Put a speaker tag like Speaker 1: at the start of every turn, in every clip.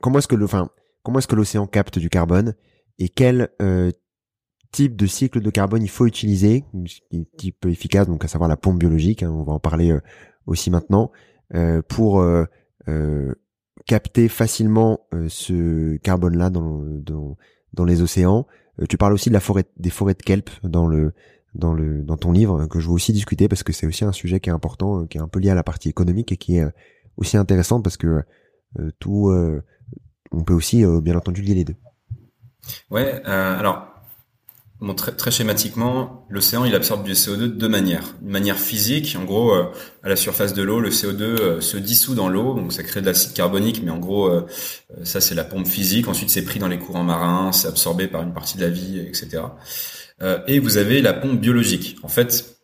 Speaker 1: Comment est-ce que le, comment est-ce que l'océan capte du carbone et quel euh, type de cycle de carbone il faut utiliser, type efficace, donc à savoir la pompe biologique, hein, on va en parler euh, aussi maintenant, euh, pour capter facilement ce carbone-là dans, dans, dans les océans. tu parles aussi de la forêt, des forêts de kelp dans le dans le dans ton livre que je veux aussi discuter parce que c'est aussi un sujet qui est important, qui est un peu lié à la partie économique et qui est aussi intéressant parce que tout on peut aussi bien entendu lier les deux.
Speaker 2: Ouais, euh, alors très, schématiquement, l'océan il absorbe du CO2 de deux manières. Une manière physique, en gros, euh, à la surface de l'eau, le CO2 euh, se dissout dans l'eau, donc ça crée de l'acide carbonique, mais en gros, euh, ça c'est la pompe physique. Ensuite, c'est pris dans les courants marins, c'est absorbé par une partie de la vie, etc. et vous avez la pompe biologique. En fait,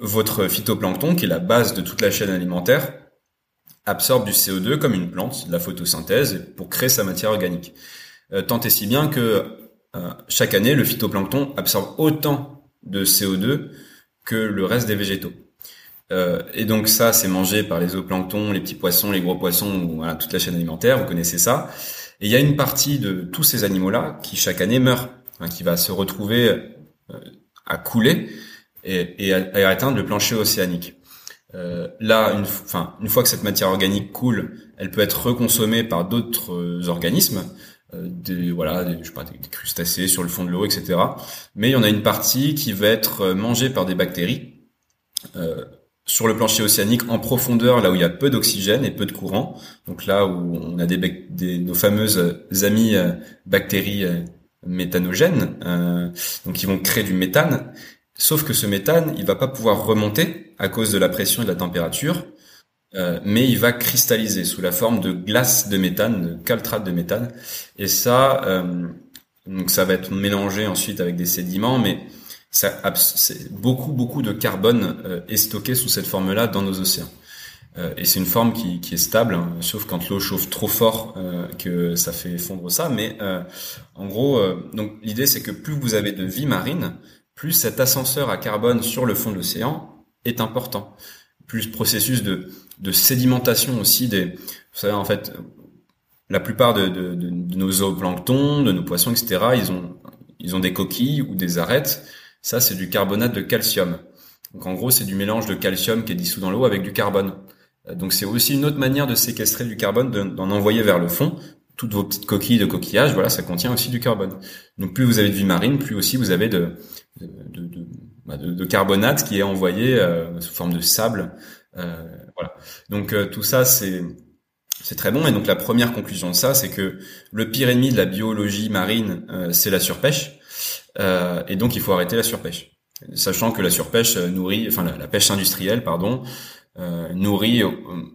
Speaker 2: votre phytoplancton, qui est la base de toute la chaîne alimentaire, absorbe du CO2 comme une plante, de la photosynthèse, pour créer sa matière organique. Tant et si bien que chaque année, le phytoplancton absorbe autant de CO2 que le reste des végétaux. Euh, et donc ça, c'est mangé par les zooplanctons, les petits poissons, les gros poissons, toute la chaîne alimentaire, vous connaissez ça. Et il y a une partie de tous ces animaux-là qui chaque année meurt, hein, qui va se retrouver à couler et, à, atteindre le plancher océanique. Euh, là, une, une fois que cette matière organique coule, elle peut être reconsommée par d'autres organismes, euh, des voilà des, je sais des, crustacés sur le fond de l'eau etc mais il y en a une partie qui va être euh, mangée par des bactéries euh, sur le plancher océanique en profondeur là où il y a peu d'oxygène et peu de courant. Donc là où on a nos fameuses amies euh, bactéries méthanogènes donc qui vont créer du méthane. Sauf que ce méthane il va pas pouvoir remonter à cause de la pression et de la température euh, mais il va cristalliser sous la forme de glace de méthane, de caltrate de méthane. Et ça, euh, donc ça va être mélangé ensuite avec des sédiments, mais ça, beaucoup beaucoup de carbone euh, est stocké sous cette forme-là dans nos océans. Euh, et c'est une forme qui, qui est stable, hein, sauf quand l'eau chauffe trop fort que ça fait fondre ça. Mais en gros, donc l'idée c'est que plus vous avez de vie marine, plus cet ascenseur à carbone sur le fond de l'océan est important. Plus processus de de sédimentation aussi des. Vous savez, en fait, la plupart de, de, de, nos zooplanctons, de nos poissons, etc. Ils ont ils ont des coquilles ou des arêtes. Ça, c'est du carbonate de calcium. Donc en gros, c'est du mélange de calcium qui est dissous dans l'eau avec du carbone. Donc c'est aussi une autre manière de séquestrer du carbone, d'en envoyer vers le fond. Toutes vos petites coquilles de coquillage, voilà, ça contient aussi du carbone. Donc plus vous avez de vie marine, plus aussi vous avez de, de, bah, carbonate qui est envoyé euh, sous forme de sable euh, voilà. Donc euh, tout ça, c'est c'est très bon. Et donc la première conclusion de ça, c'est que le pire ennemi de la biologie marine, euh, c'est la surpêche. et donc il faut arrêter la surpêche, sachant que la surpêche nourrit, enfin la, pêche industrielle, pardon, nourrit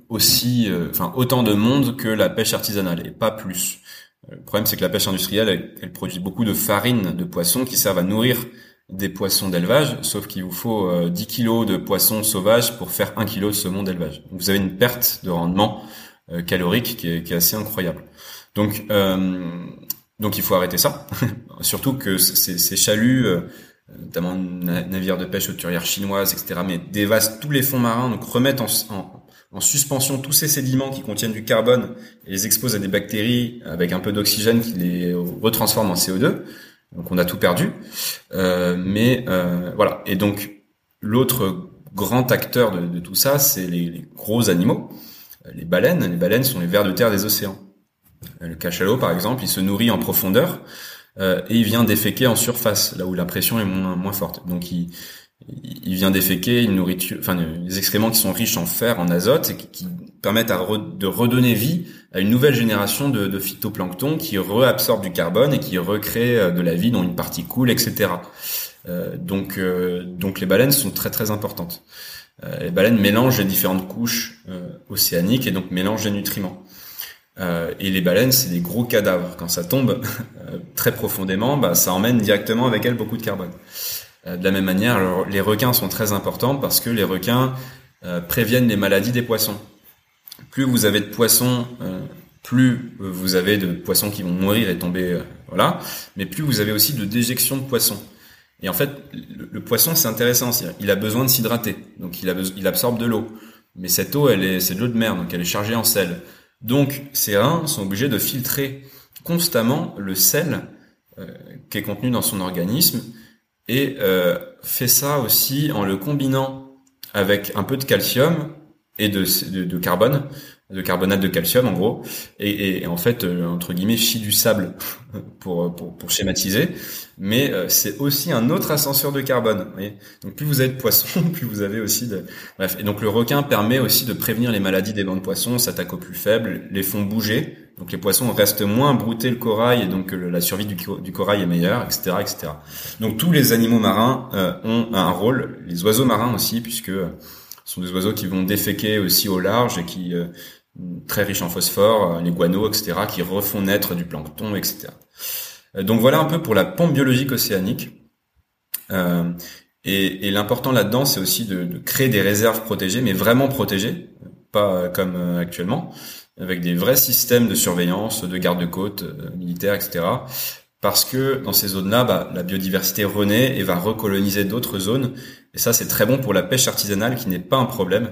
Speaker 2: aussi, enfin autant de monde que la pêche artisanale et pas plus. Le problème, c'est que la pêche industrielle, elle, elle, produit beaucoup de farine de poissons qui servent à nourrir des poissons d'élevage, sauf qu'il vous faut 10 euh, kilos de poissons sauvages pour faire 1 kilo de saumon d'élevage. Vous avez une perte de rendement euh, calorique qui est, assez incroyable. Donc, euh, donc il faut arrêter ça. Surtout que ces, chaluts, notamment navires de pêche auturière chinoise, etc., mais dévastent tous les fonds marins, donc remettent en, en, en, suspension tous ces sédiments qui contiennent du carbone et les exposent à des bactéries avec un peu d'oxygène qui les retransforment en CO2. Donc on a tout perdu. Euh, mais euh, voilà. Et donc l'autre grand acteur de, de tout ça, c'est les, les, gros animaux, les baleines. Les baleines sont les vers de terre des océans. Le cachalot, par exemple, il se nourrit en profondeur euh, et il vient déféquer en surface, là où la pression est moins, moins forte. Donc il, il vient déféquer une nourriture, enfin des excréments qui sont riches en fer, en azote, et qui, permettent à de redonner vie à une nouvelle génération de, de phytoplancton qui réabsorbe du carbone et qui recrée euh, de la vie dont une partie coule, etc. Euh, donc, euh, donc les baleines sont très très importantes. Euh, les baleines mélangent les différentes couches euh, océaniques et donc mélangent les nutriments. et les baleines, c'est des gros cadavres. Quand ça tombe très profondément, bah, ça emmène directement avec elle beaucoup de carbone. Euh, de la même manière, les requins sont très importants parce que les requins euh, préviennent les maladies des poissons. Plus vous avez de poissons, euh, plus vous avez de poissons qui vont mourir et tomber, voilà. Mais plus vous avez aussi de déjection de poissons. Et en fait, le, poisson, c'est intéressant. Il a besoin de s'hydrater, donc il absorbe de l'eau. mais cette eau, elle est, c'est de l'eau de mer, donc elle est chargée en sel. Donc ces reins sont obligés de filtrer constamment le sel euh, qui est contenu dans son organisme et euh, fait ça aussi en le combinant avec un peu de calcium et de, de carbone de carbonate de calcium en gros. Et, et en fait euh, entre guillemets chie du sable pour, pour, pour schématiser. Mais euh, c'est aussi un autre ascenseur de carbone voyez. Donc plus vous avez de poissons plus vous avez aussi de bref. Et donc le requin permet aussi de prévenir les maladies des bancs de poissons s'attaque aux plus faibles les font bouger. Donc les poissons restent moins broutés le corail et donc la survie du, du corail est meilleure etc etc donc tous les animaux marins euh, ont un rôle les oiseaux marins aussi puisque ce sont des oiseaux qui vont déféquer aussi au large et qui très riches en phosphore, euh, les guano, etc., qui refont naître du plancton, etc. Euh, donc voilà un peu pour la pompe biologique océanique. Euh, et, et l'important là-dedans, c'est aussi de, de, créer des réserves protégées, mais vraiment protégées, pas comme actuellement, avec des vrais systèmes de surveillance, de garde-côte militaires, etc. Parce que dans ces zones-là, bah, la biodiversité renaît et va recoloniser d'autres zones. Et ça, c'est très bon pour la pêche artisanale, qui n'est pas un problème.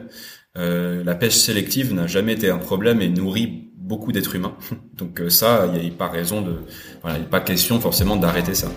Speaker 2: Euh, la pêche sélective n'a jamais été un problème et nourrit beaucoup d'êtres humains. Donc euh, ça, il n'y a pas raison de, voilà, il a pas question forcément d'arrêter ça.